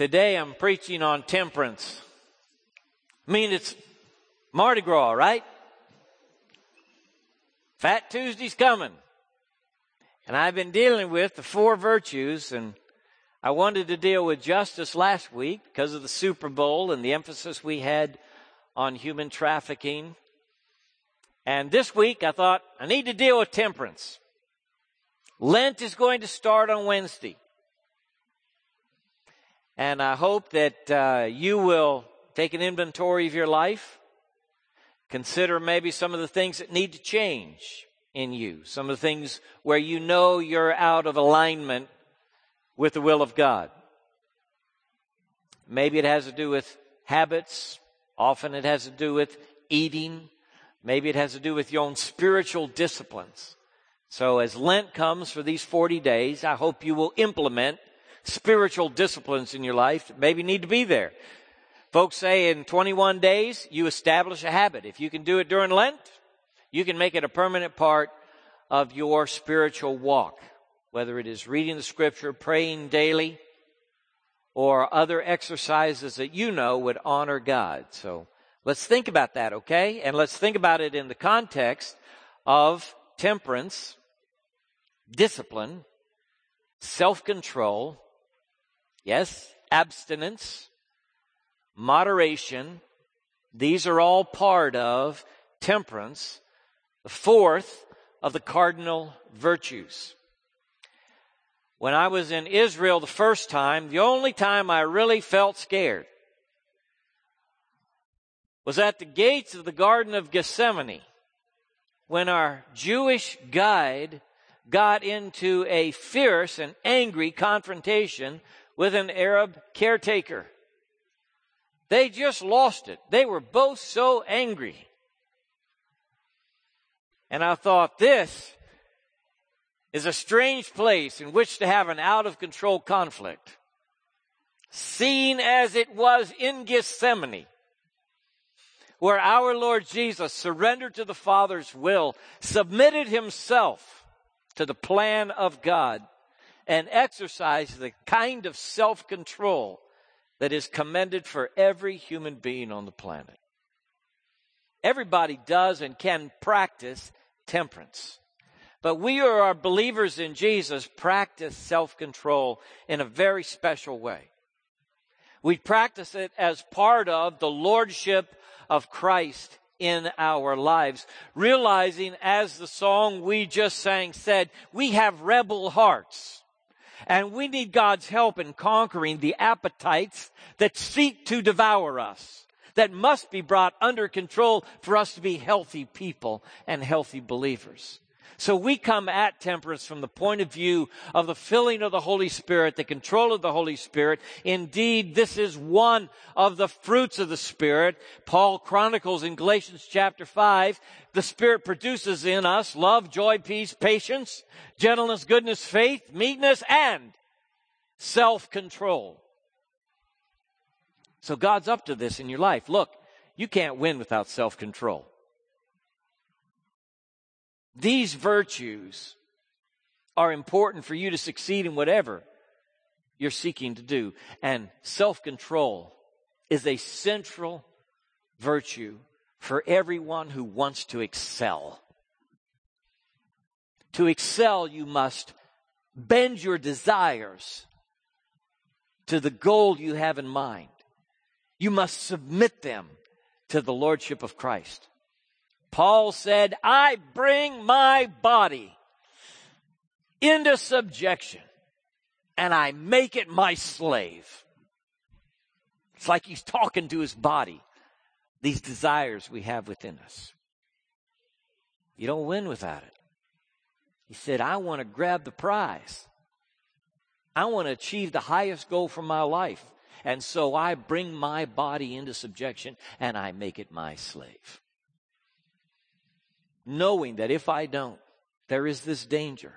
Today I'm preaching on temperance. I mean, it's Mardi Gras, right? Fat Tuesday's coming. And I've been dealing with the four virtues and I wanted to deal with justice last week because of the Super Bowl and the emphasis we had on human trafficking. And this week I thought I need to deal with temperance. Lent is going to start on Wednesday. And I hope that uh, you will take an inventory of your life. Consider maybe some of the things that need to change in you. Some of the things where you know you're out of alignment with the will of God. Maybe it has to do with habits. Often it has to do with eating. Maybe it has to do with your own spiritual disciplines. So as Lent comes for these 40 days, I hope you will implement spiritual disciplines in your life maybe need to be there. Folks say in 21 days, you establish a habit. If you can do it during Lent, you can make it a permanent part of your spiritual walk, whether it is reading the scripture, praying daily, or other exercises that you know would honor God. So let's think about that, okay? And let's think about it in the context of temperance discipline, self-control, yes, abstinence, moderation. These are all part of temperance, the fourth of the cardinal virtues. When I was in Israel the first time, the only time I really felt scared was at the gates of the Garden of Gethsemane when our Jewish guide got into a fierce and angry confrontation with an Arab caretaker. They just lost it. They were both so angry. And I thought, this is a strange place in which to have an out of control conflict. Seen as it was in Gethsemane, where our Lord Jesus surrendered to the Father's will, submitted himself to the plan of God and exercise the kind of self control that is commended for every human being on the planet. Everybody does and can practice temperance. But we who are believers in Jesus practice self control in a very special way. We practice it as part of the Lordship of Christ in our lives. Realizing, as the song we just sang said, we have rebel hearts. And we need God's help in conquering the appetites that seek to devour us, that must be brought under control for us to be healthy people and healthy believers. So we come at temperance from the point of view of the filling of the Holy Spirit, the control of the Holy Spirit. Indeed, this is one of the fruits of the Spirit. Paul chronicles in Galatians chapter 5, the Spirit produces in us love, joy, peace, patience, gentleness, goodness, faith, meekness, and self-control. So God's up to this in your life. Look, you can't win without self-control. These virtues are important for you to succeed in whatever you're seeking to do. And self-control is a central virtue for everyone who wants to excel. To excel, you must bend your desires to the goal you have in mind. You must submit them to the Lordship of Christ. Paul said, I bring my body into subjection and I make it my slave. It's like he's talking to his body, these desires we have within us. You don't win without it. He said, I want to grab the prize. I want to achieve the highest goal for my life. And so I bring my body into subjection and I make it my slave knowing that if I don't, there is this danger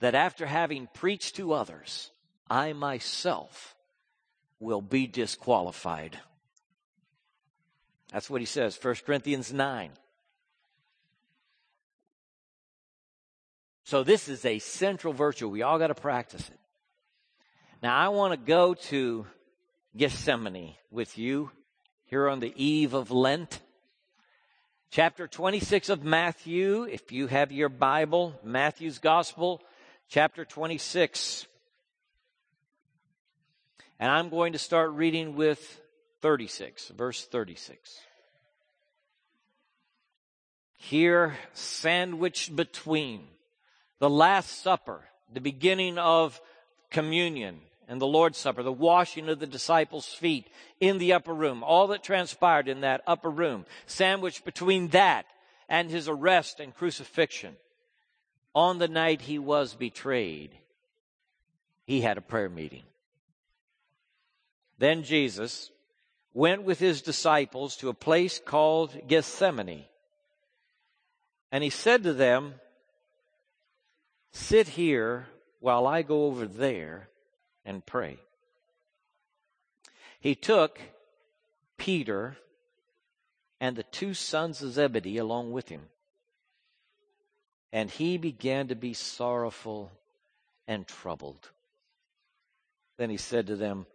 that after having preached to others, I myself will be disqualified. That's what he says, 1 Corinthians 9. So this is a central virtue. We all got to practice it. Now I want to go to Gethsemane with you here on the eve of Lent. Chapter 26 of Matthew, if you have your Bible, Matthew's Gospel, chapter 26. And I'm going to start reading with 36, verse 36. Here, sandwiched between the Last Supper, the beginning of communion and the Lord's Supper, the washing of the disciples' feet in the upper room, all that transpired in that upper room, sandwiched between that and his arrest and crucifixion. On the night he was betrayed, he had a prayer meeting. Then Jesus went with his disciples to a place called Gethsemane. And he said to them, Sit here while I go over there and pray. He took Peter and the two sons of Zebedee along with him. And he began to be sorrowful and troubled. Then he said to them,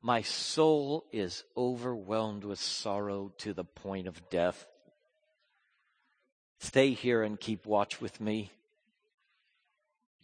My soul is overwhelmed with sorrow to the point of death. Stay here and keep watch with me.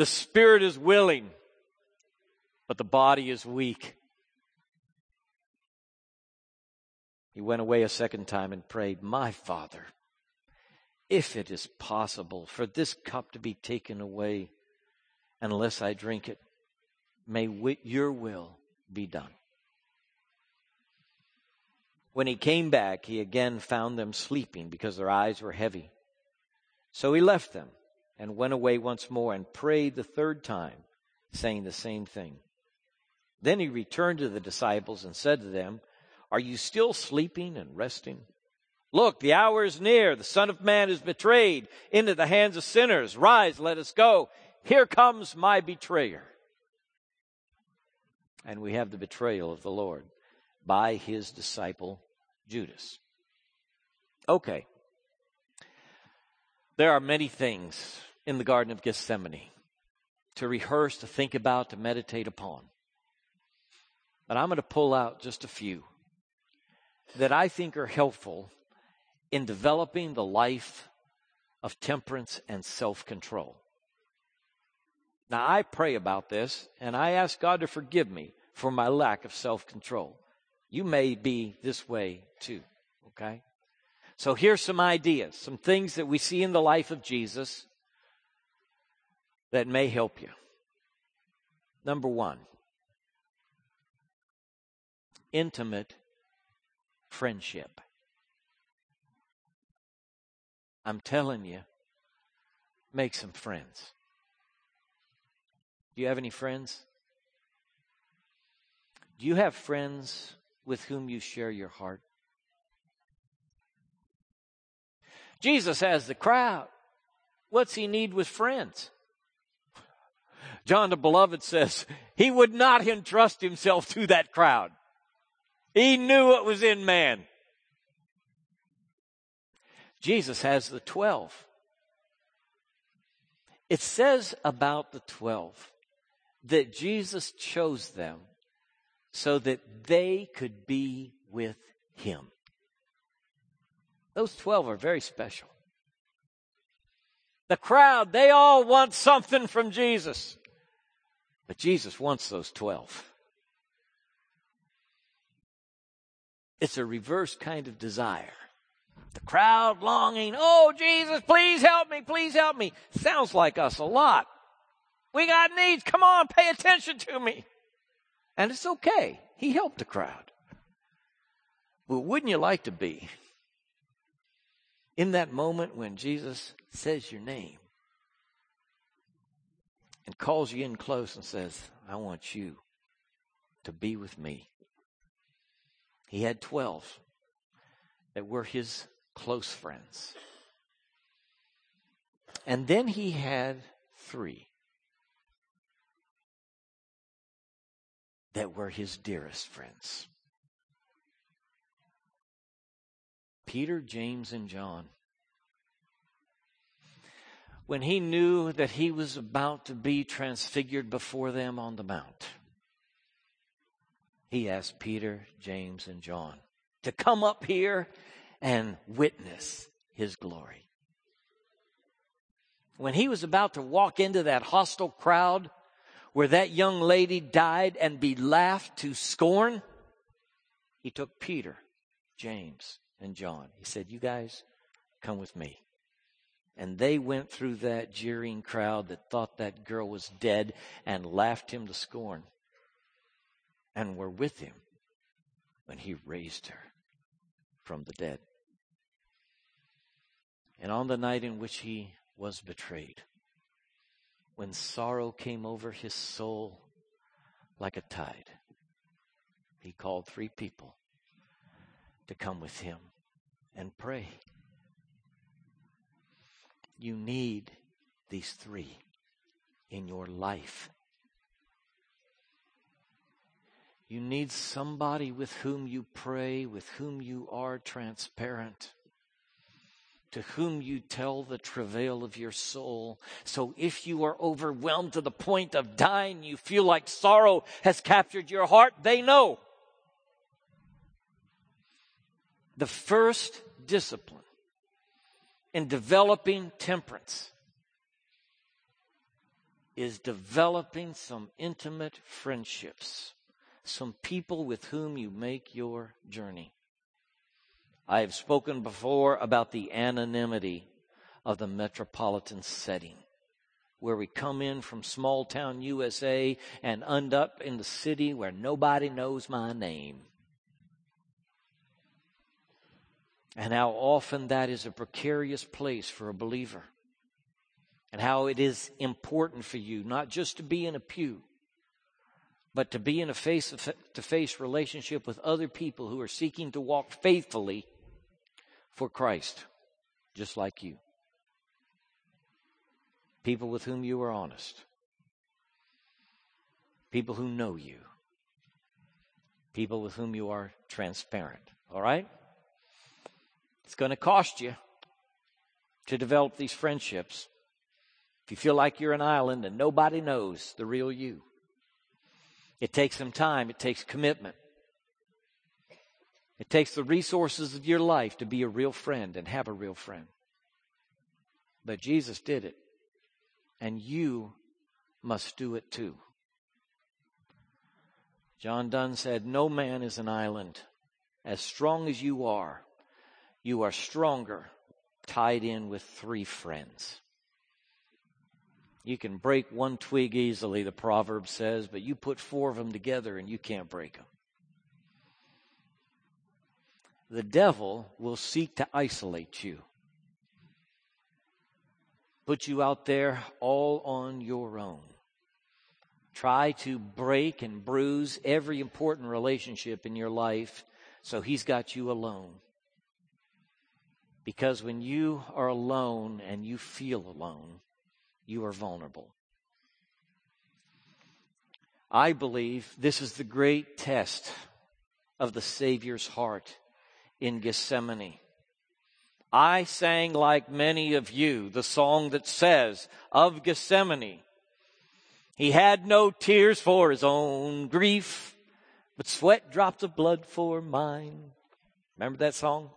The spirit is willing, but the body is weak. He went away a second time and prayed, My Father, if it is possible for this cup to be taken away unless I drink it, may your will be done. When he came back, he again found them sleeping because their eyes were heavy. So he left them and went away once more and prayed the third time, saying the same thing. Then he returned to the disciples and said to them, Are you still sleeping and resting? Look, the hour is near. The Son of Man is betrayed into the hands of sinners. Rise, let us go. Here comes my betrayer. And we have the betrayal of the Lord by his disciple Judas. Okay. There are many things in the Garden of Gethsemane to rehearse, to think about, to meditate upon. But I'm going to pull out just a few that I think are helpful in developing the life of temperance and self control. Now, I pray about this and I ask God to forgive me for my lack of self control. You may be this way too, okay? So here's some ideas, some things that we see in the life of Jesus that may help you. Number one, intimate friendship. I'm telling you, make some friends. Do you have any friends? Do you have friends with whom you share your heart? Jesus has the crowd. What's he need with friends? John the Beloved says he would not entrust himself to that crowd. He knew what was in man. Jesus has the 12. It says about the 12 that Jesus chose them so that they could be with him. Those 12 are very special. The crowd, they all want something from Jesus. But Jesus wants those 12. It's a reverse kind of desire. The crowd longing, oh, Jesus, please help me, please help me. Sounds like us a lot. We got needs. Come on, pay attention to me. And it's okay. He helped the crowd. But wouldn't you like to be in that moment when Jesus says your name? And calls you in close and says, I want you. to be with me. He had 12 that were his close friends. And then he had three that were his dearest friends Peter, James, and John. When he knew that he was about to be transfigured before them on the mount, he asked Peter, James, and John to come up here and witness his glory. When he was about to walk into that hostile crowd where that young lady died and be laughed to scorn, he took Peter, James, and John. He said, You guys, come with me. And they went through that jeering crowd that thought that girl was dead and laughed him to scorn and were with him when he raised her from the dead. And on the night in which he was betrayed, when sorrow came over his soul like a tide, he called three people to come with him and pray. You need these three in your life. You need somebody with whom you pray, with whom you are transparent, to whom you tell the travail of your soul. So if you are overwhelmed to the point of dying, you feel like sorrow has captured your heart, they know. The first discipline in developing temperance is developing some intimate friendships, some people with whom you make your journey. I have spoken before about the anonymity of the metropolitan setting, where we come in from small town USA and end up in the city where nobody knows my name. And how often that is a precarious place for a believer. And how it is important for you not just to be in a pew, but to be in a face to face relationship with other people who are seeking to walk faithfully for Christ, just like you. People with whom you are honest. People who know you. People with whom you are transparent. All right? It's going to cost you to develop these friendships. If you feel like you're an island and nobody knows the real you, it takes some time, it takes commitment. It takes the resources of your life to be a real friend and have a real friend. But Jesus did it, and you must do it too. John Donne said, No man is an island. As strong as you are, you are stronger tied in with three friends. You can break one twig easily, the proverb says, but you put four of them together and you can't break them. The devil will seek to isolate you, put you out there all on your own. Try to break and bruise every important relationship in your life so he's got you alone. Because when you are alone and you feel alone, you are vulnerable. I believe this is the great test of the Savior's heart in Gethsemane. I sang like many of you the song that says of Gethsemane, he had no tears for his own grief, but sweat drops of blood for mine. Remember that song?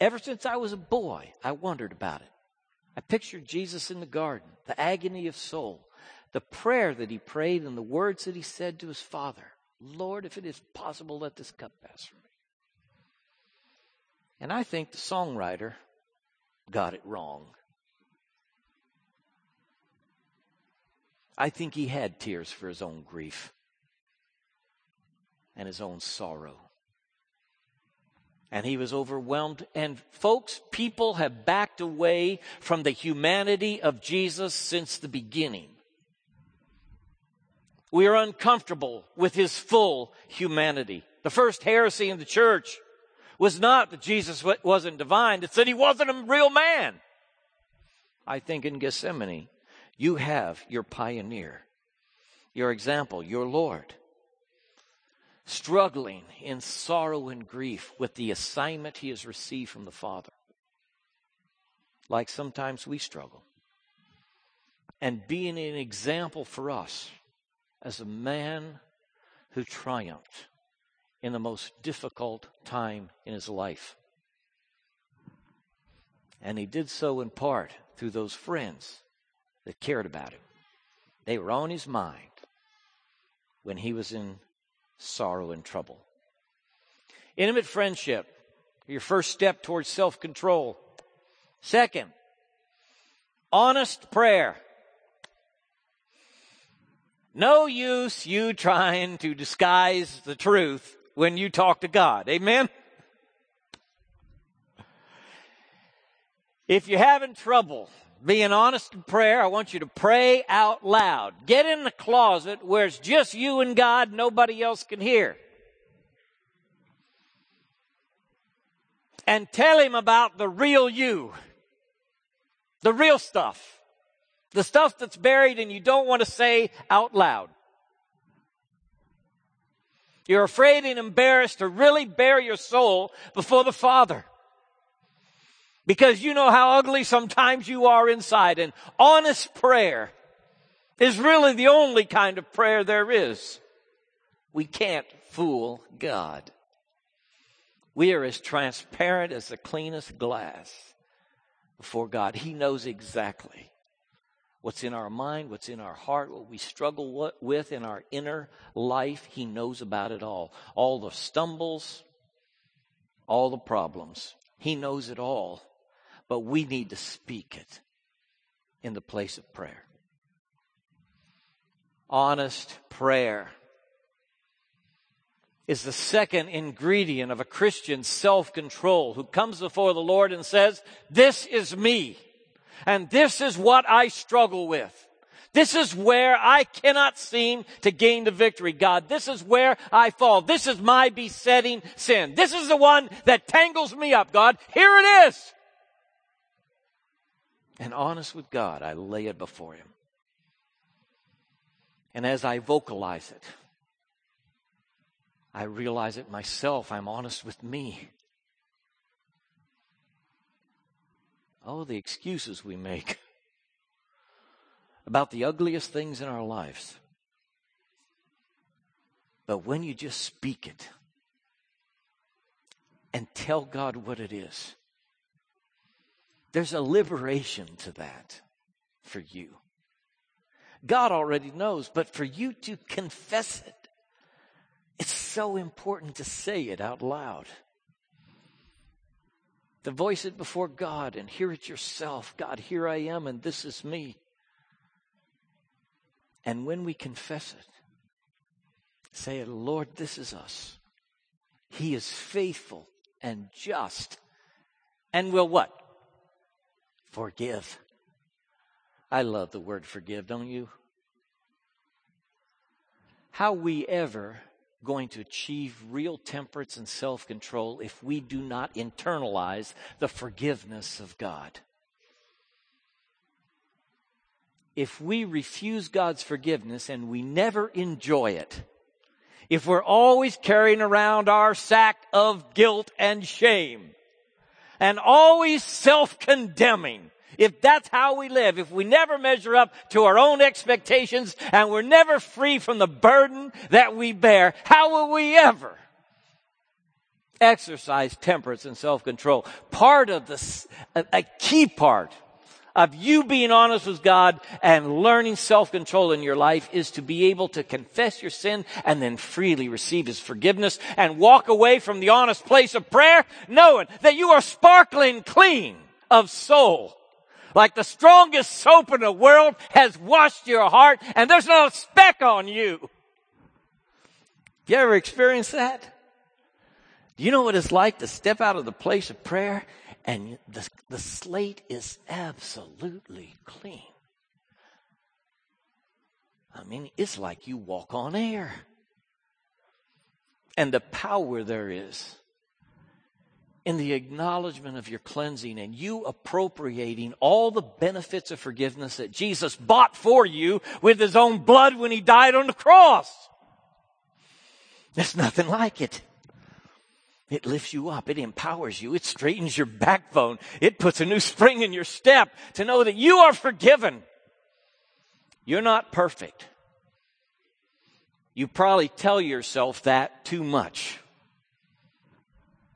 Ever since I was a boy, I wondered about it. I pictured Jesus in the garden, the agony of soul, the prayer that he prayed, and the words that he said to his Father Lord, if it is possible, let this cup pass from me. And I think the songwriter got it wrong. I think he had tears for his own grief and his own sorrow and he was overwhelmed. And folks, people have backed away from the humanity of Jesus since the beginning. We are uncomfortable with his full humanity. The first heresy in the church was not that Jesus wasn't divine, it's that he wasn't a real man. I think in Gethsemane, you have your pioneer, your example, your Lord, struggling in sorrow and grief with the assignment he has received from the Father. Like sometimes we struggle. And being an example for us as a man who triumphed in the most difficult time in his life. And he did so in part through those friends that cared about him. They were on his mind when he was in sorrow and trouble. Intimate friendship, your first step towards self control. Second, honest prayer. No use you trying to disguise the truth when you talk to God. Amen? If you're having trouble being honest in prayer, I want you to pray out loud. Get in the closet where it's just you and God, nobody else can hear. And tell him about the real you. The real stuff. The stuff that's buried and you don't want to say out loud. You're afraid and embarrassed to really bare your soul before the Father. Because you know how ugly sometimes you are inside. And honest prayer is really the only kind of prayer there is. We can't fool God. We are as transparent as the cleanest glass before God. He knows exactly what's in our mind, what's in our heart, what we struggle with in our inner life. He knows about it all. All the stumbles, all the problems. He knows it all. But we need to speak it in the place of prayer. Honest prayer is the second ingredient of a Christian self control who comes before the Lord and says, This is me. And this is what I struggle with. This is where I cannot seem to gain the victory, God. This is where I fall. This is my besetting sin. This is the one that tangles me up, God. Here it is. And honest with God, I lay it before Him. And as I vocalize it, I realize it myself. I'm honest with me. Oh, the excuses we make about the ugliest things in our lives. But when you just speak it and tell God what it is, there's a liberation to that for you. God already knows, but for you to confess it, it's so important to say it out loud to voice it before God and hear it yourself. God, here I am and this is me. And when we confess it, say, Lord, this is us. He is faithful and just and will what? Forgive. I love the word forgive, don't you? How we ever going to achieve real temperance and self control if we do not internalize the forgiveness of God. If we refuse God's forgiveness and we never enjoy it, if we're always carrying around our sack of guilt and shame, and always self condemning, if that's how we live, if we never measure up to our own expectations and we're never free from the burden that we bear, how will we ever exercise temperance and self-control? Part of a, a key part of you being honest with God and learning self-control in your life is to be able to confess your sin and then freely receive His forgiveness and walk away from the honest place of prayer knowing that you are sparkling clean of soul like the strongest soap in the world has washed your heart and there's not a speck on you. You ever experienced that? Do you know what it's like to step out of the place of prayer and the, the slate is absolutely clean? I mean, it's like you walk on air. And the power there is in the acknowledgement of your cleansing and you appropriating all the benefits of forgiveness that Jesus bought for you with his own blood when he died on the cross. There's nothing like it. It lifts you up. It empowers you. It straightens your backbone. It puts a new spring in your step to know that you are forgiven. You're not perfect. You probably tell yourself that too much.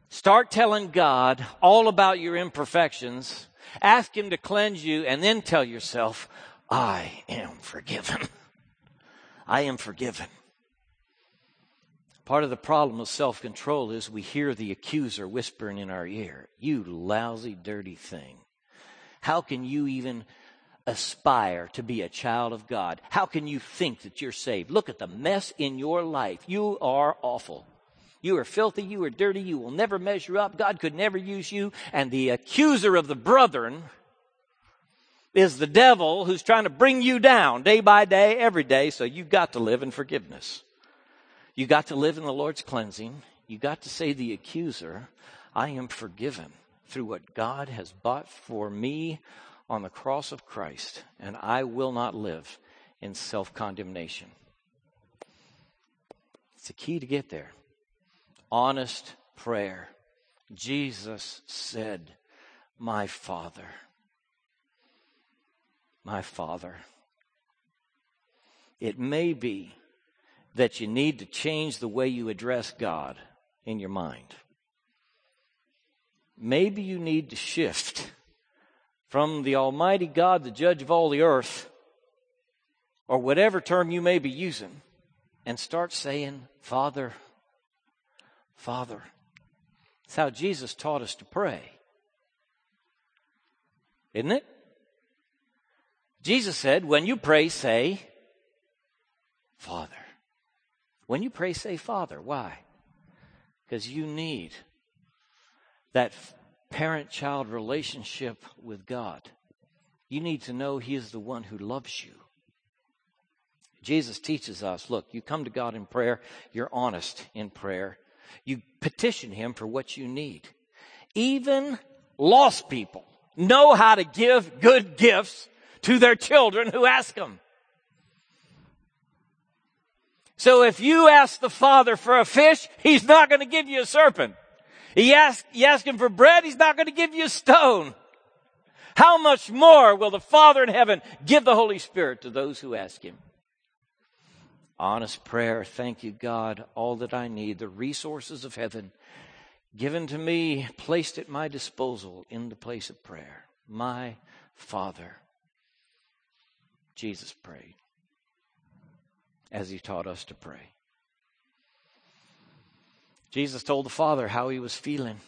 Start telling God all about your imperfections. Ask Him to cleanse you and then tell yourself, I am forgiven. I am forgiven. Part of the problem of self control is we hear the accuser whispering in our ear, You lousy, dirty thing. How can you even aspire to be a child of God? How can you think that you're saved? Look at the mess in your life. You are awful. You are filthy. You are dirty. You will never measure up. God could never use you. And the accuser of the brethren is the devil who's trying to bring you down day by day, every day. So you've got to live in forgiveness. You got to live in the Lord's cleansing. You got to say the accuser, I am forgiven through what God has bought for me on the cross of Christ, and I will not live in self condemnation. It's the key to get there. Honest prayer. Jesus said, My Father. My Father. It may be that you need to change the way you address God in your mind. Maybe you need to shift from the Almighty God, the judge of all the earth, or whatever term you may be using, and start saying, Father, Father. It's how Jesus taught us to pray. Isn't it? Jesus said, when you pray, say, Father. When you pray, say Father. Why? Because you need that parent child relationship with God. You need to know He is the one who loves you. Jesus teaches us look, you come to God in prayer, you're honest in prayer, you petition Him for what you need. Even lost people know how to give good gifts to their children who ask them. So if you ask the Father for a fish, He's not going to give you a serpent. He ask, you ask Him for bread, He's not going to give you a stone. How much more will the Father in heaven give the Holy Spirit to those who ask Him? Honest prayer. Thank you, God. All that I need, the resources of heaven given to me, placed at my disposal in the place of prayer. My Father. Jesus prayed as he taught us to pray. Jesus told the Father how he was feeling.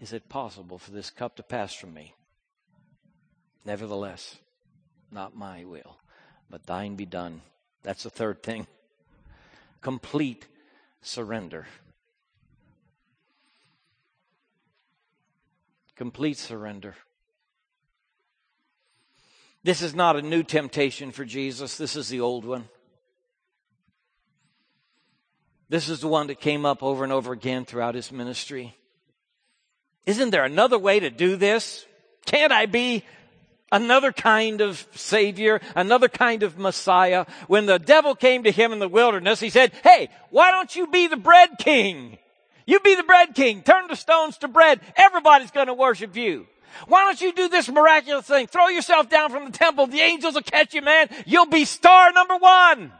Is it possible for this cup to pass from me? Nevertheless, not my will, but thine be done. That's the third thing. Complete surrender. Complete surrender. This is not a new temptation for Jesus. This is the old one. This is the one that came up over and over again throughout his ministry. Isn't there another way to do this? Can't I be another kind of savior, another kind of Messiah? When the devil came to him in the wilderness, he said, Hey, why don't you be the bread king? You be the bread king. Turn the stones to bread. Everybody's going to worship you. Why don't you do this miraculous thing? Throw yourself down from the temple. The angels will catch you, man. You'll be star number one.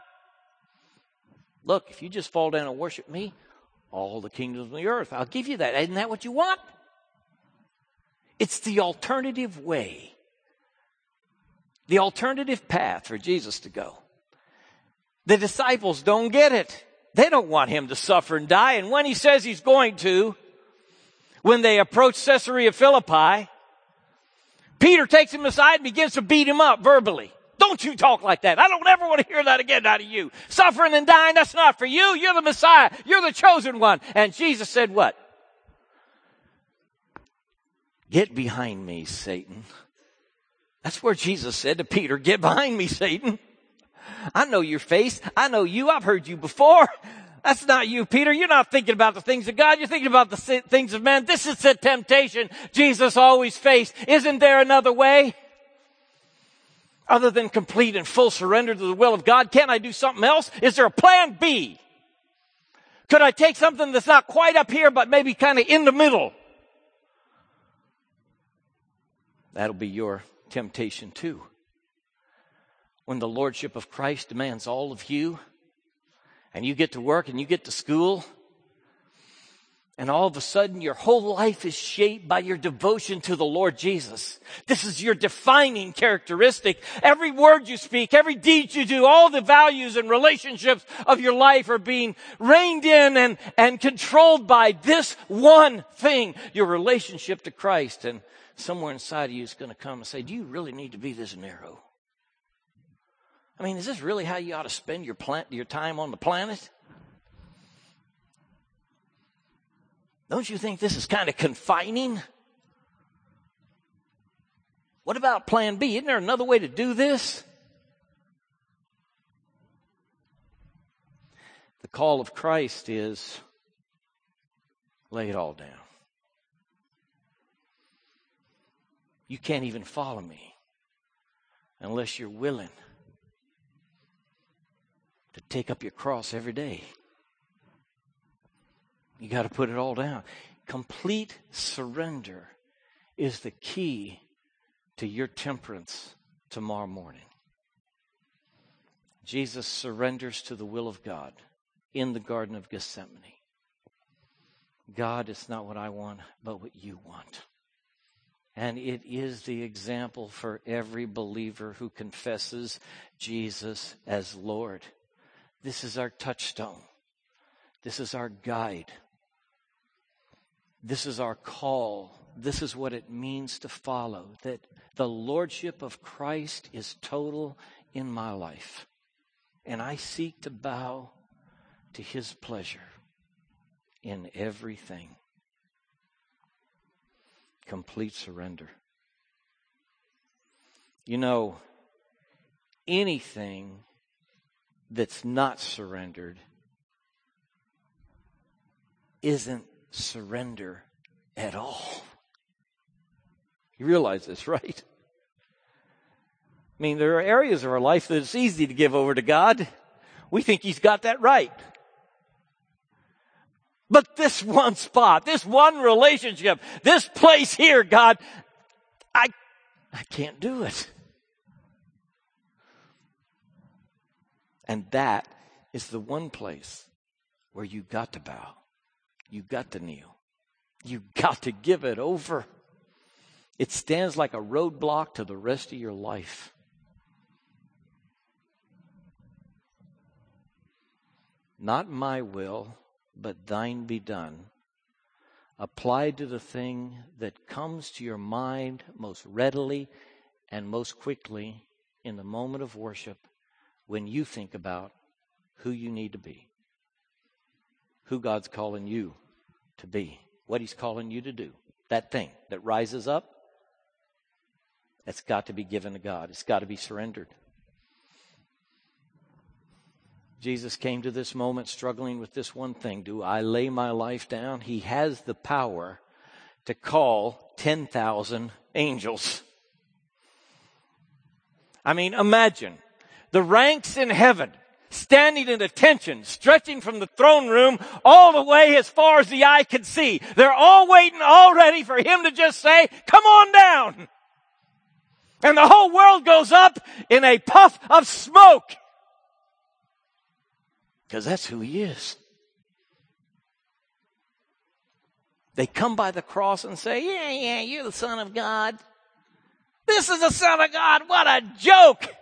Look, if you just fall down and worship me, all the kingdoms of the earth, I'll give you that. Isn't that what you want? It's the alternative way, the alternative path for Jesus to go. The disciples don't get it. They don't want him to suffer and die. And when he says he's going to, when they approach Caesarea Philippi, Peter takes him aside and begins to beat him up verbally. Don't you talk like that. I don't ever want to hear that again out of you. Suffering and dying, that's not for you. You're the Messiah. You're the chosen one. And Jesus said what? Get behind me, Satan. That's where Jesus said to Peter, get behind me, Satan. I know your face. I know you. I've heard you before. That's not you, Peter. You're not thinking about the things of God. You're thinking about the things of man. This is the temptation Jesus always faced. Isn't there another way? Other than complete and full surrender to the will of God, can't I do something else? Is there a plan B? Could I take something that's not quite up here, but maybe kind of in the middle? That'll be your temptation too. When the Lordship of Christ demands all of you, and you get to work and you get to school, and all of a sudden your whole life is shaped by your devotion to the Lord Jesus. This is your defining characteristic. Every word you speak, every deed you do, all the values and relationships of your life are being reined in and, and controlled by this one thing, your relationship to Christ. And somewhere inside of you is going to come and say, do you really need to be this narrow? I mean, is this really how you ought to spend your, plant, your time on the planet? Don't you think this is kind of confining? What about plan B? Isn't there another way to do this? The call of Christ is lay it all down. You can't even follow me unless you're willing to take up your cross every day. You got to put it all down. Complete surrender is the key to your temperance tomorrow morning. Jesus surrenders to the will of God in the Garden of Gethsemane. God, it's not what I want, but what you want. And it is the example for every believer who confesses Jesus as Lord. This is our touchstone. This is our guide. This is our call. This is what it means to follow. That the Lordship of Christ is total in my life. And I seek to bow to His pleasure in everything. Complete surrender. You know, anything that's not surrendered isn't surrender at all. You realize this, right? I mean, there are areas of our life that it's easy to give over to God. We think He's got that right. But this one spot, this one relationship, this place here, God, I, I can't do it. And that is the one place where you got to bow. You got to kneel. You got to give it over. It stands like a roadblock to the rest of your life. Not my will, but thine be done. Applied to the thing that comes to your mind most readily and most quickly in the moment of worship when you think about who you need to be who God's calling you to be, what He's calling you to do. That thing that rises up, that's got to be given to God. It's got to be surrendered. Jesus came to this moment struggling with this one thing Do I lay my life down? He has the power to call 10,000 angels. I mean, imagine the ranks in heaven standing in attention, stretching from the throne room all the way as far as the eye could see. They're all waiting already for him to just say, come on down. And the whole world goes up in a puff of smoke. Because that's who he is. They come by the cross and say, yeah, yeah, you're the son of God. This is the son of God. What a joke.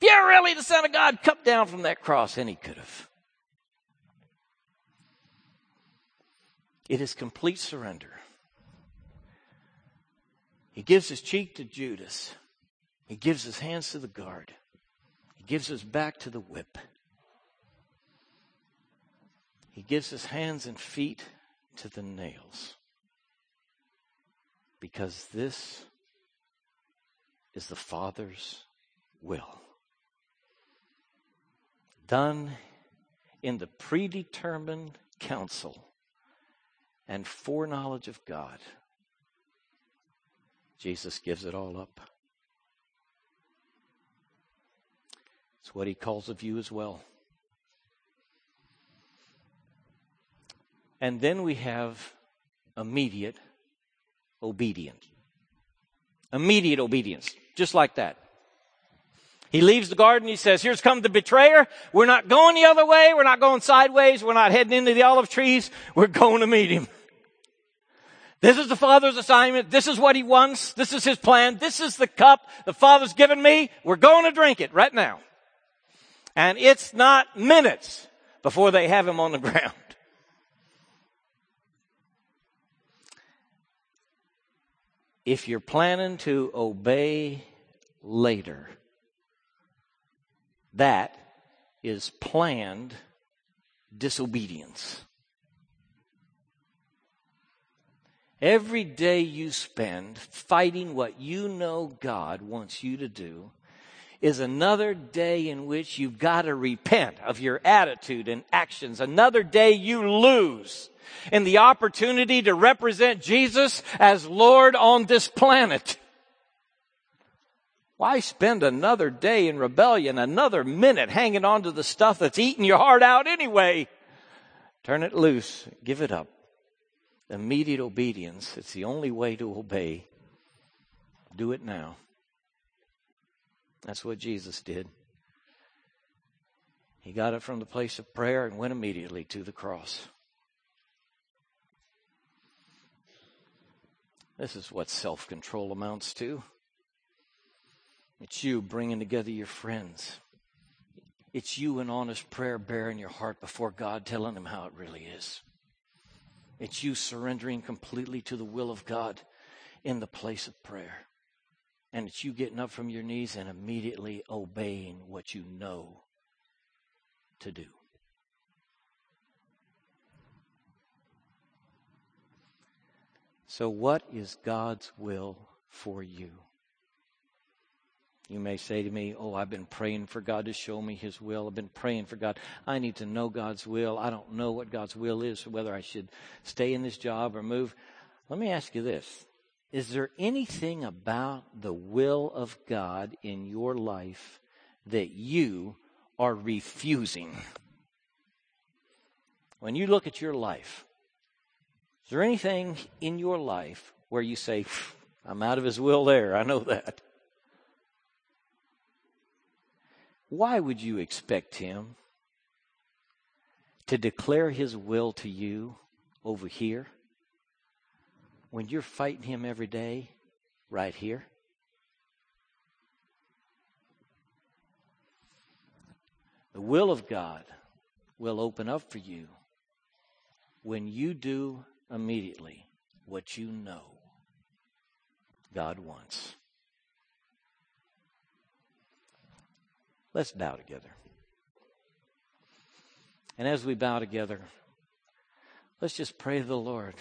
If you're really the Son of God, come down from that cross. And he could have. It is complete surrender. He gives his cheek to Judas. He gives his hands to the guard. He gives his back to the whip. He gives his hands and feet to the nails. Because this is the Father's will. Done in the predetermined counsel and foreknowledge of God, Jesus gives it all up. It's what he calls of you as well. And then we have immediate obedience. Immediate obedience, just like that. He leaves the garden. He says, here's come the betrayer. We're not going the other way. We're not going sideways. We're not heading into the olive trees. We're going to meet him. This is the Father's assignment. This is what He wants. This is His plan. This is the cup the Father's given me. We're going to drink it right now. And it's not minutes before they have Him on the ground. If you're planning to obey later, that is planned disobedience. Every day you spend fighting what you know God wants you to do is another day in which you've got to repent of your attitude and actions. Another day you lose in the opportunity to represent Jesus as Lord on this planet. Why spend another day in rebellion, another minute hanging on to the stuff that's eating your heart out anyway? Turn it loose. Give it up immediate obedience. It's the only way to obey. Do it now. That's what Jesus did. He got it from the place of prayer and went immediately to the cross. This is what self control amounts to. It's you bringing together your friends. It's you in honest prayer baring your heart before God, telling Him how it really is. It's you surrendering completely to the will of God in the place of prayer. And it's you getting up from your knees and immediately obeying what you know to do. So, what is God's will for you? You may say to me, Oh, I've been praying for God to show me His will. I've been praying for God. I need to know God's will. I don't know what God's will is, whether I should stay in this job or move. Let me ask you this Is there anything about the will of God in your life that you are refusing? When you look at your life, is there anything in your life where you say, I'm out of His will there? I know that. Why would you expect him to declare his will to you over here when you're fighting him every day right here? The will of God will open up for you when you do immediately what you know God wants. Let's bow together. And as we bow together, let's just pray to the Lord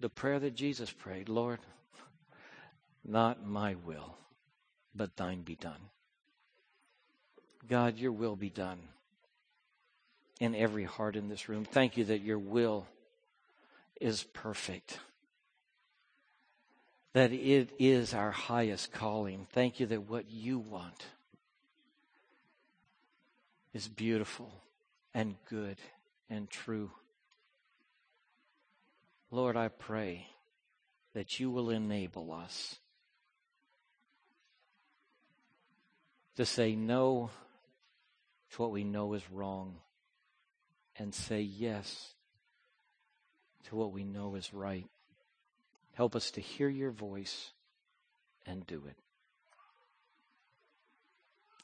the prayer that Jesus prayed Lord, not my will, but thine be done. God, your will be done in every heart in this room. Thank you that your will is perfect, that it is our highest calling. Thank you that what you want is beautiful and good and true. Lord, I pray that you will enable us to say no to what we know is wrong and say yes to what we know is right. Help us to hear your voice and do it.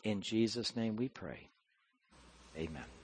In Jesus' name we pray. Amen.